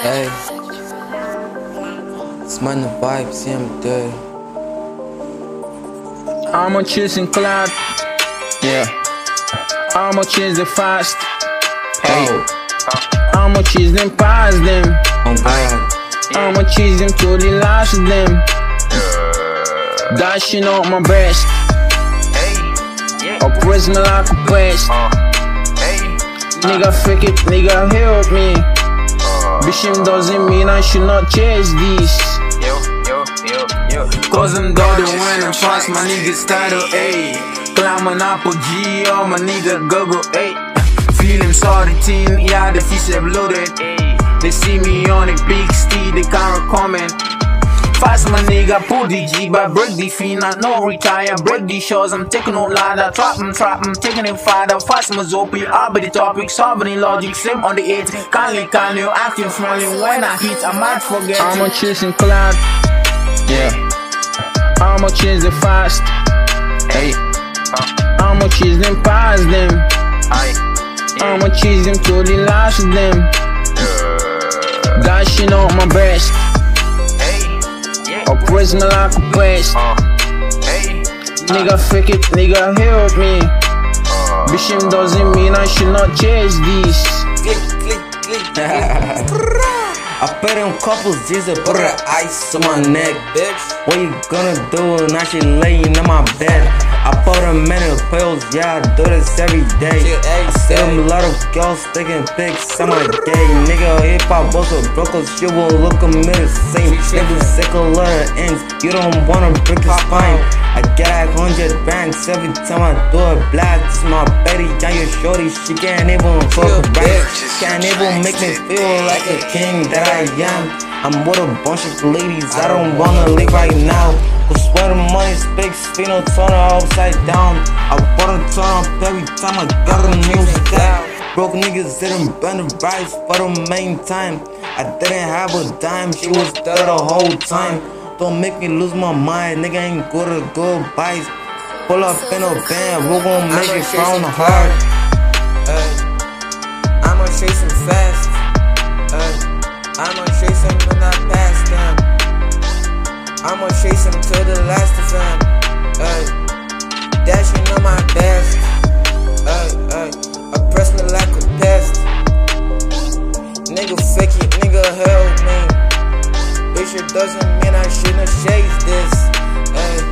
Hey. It's my new vibe, see I'm dead. I'm on chasing clout. Yeah. I'm on chasing fast. Hey. Oh. I'm on chase them past them. Oh God. I'm on chase them till the last of them. Dashing on my breast. Oppress me like a pest. Uh. Nigga fake it, nigga help me. Bishim doesn't mean I should not chase this. Yo, yo, yo, yo Cause I'm done when I'm fast, my niggas title A. Climb an apple G, all my nigga Google A. Feeling sorry, team, yeah, the fish have loaded. They see me on a big steed, they can't comment. Fast my nigga, pull the G, but break the fin, I no retire, break the shows, I'm taking no ladder, trap 'em, trap 'em, taking it farther, fast my zopi, I'll be the topic, solving logic, same on the 8, kindly, kindly, acting friendly, when I hit, I might forget. I'm on chasing clout, yeah, I'm on chasing fast, hey, I'm on chasing past them, I'm on chasing till the last of them, dashing on my breast. Oppress me like a pest. Uh, nigga fake it, nigga help me. Uh. Bishim doesn't mean I should not chase this. Click, click, click, click. I put in couples G's to put her ice on my neck, bitch. What you gonna do? Now she laying on my bed. I put her many pills, yeah, I do this every day. I see them a lot of girls taking pics, I'm a gay nigga. Hip hop also broke, cause you will look a me the same. Nigga sick a lot of ends, you don't wanna break his spine. I get like hundred banks every time I do a blast. This my Betty, yeah, your shorty, she can't even fuck right. Can't even make me feel like a king that I am. I'm with a bunch of ladies, I don't wanna leave right now. Cause when the money speaks, Fino turn her upside down. I wanna turn up every time I got a new style. Broke niggas didn't burn the rice for the main time. I didn't have a dime, she was there the whole time. Don't make me lose my mind, nigga ain't good at goodbyes. Pull up in a band, we gon' make it from the heart. Ay, I'ma chase him fast. I'ma chase him when I pass them. I'ma chase him to the last of them. Ay, dashing on my best. Ay, ay, oppress me like a pest. Nigga fake it, nigga help me. Bitch, it doesn't mean I shouldn't chase this. Ay.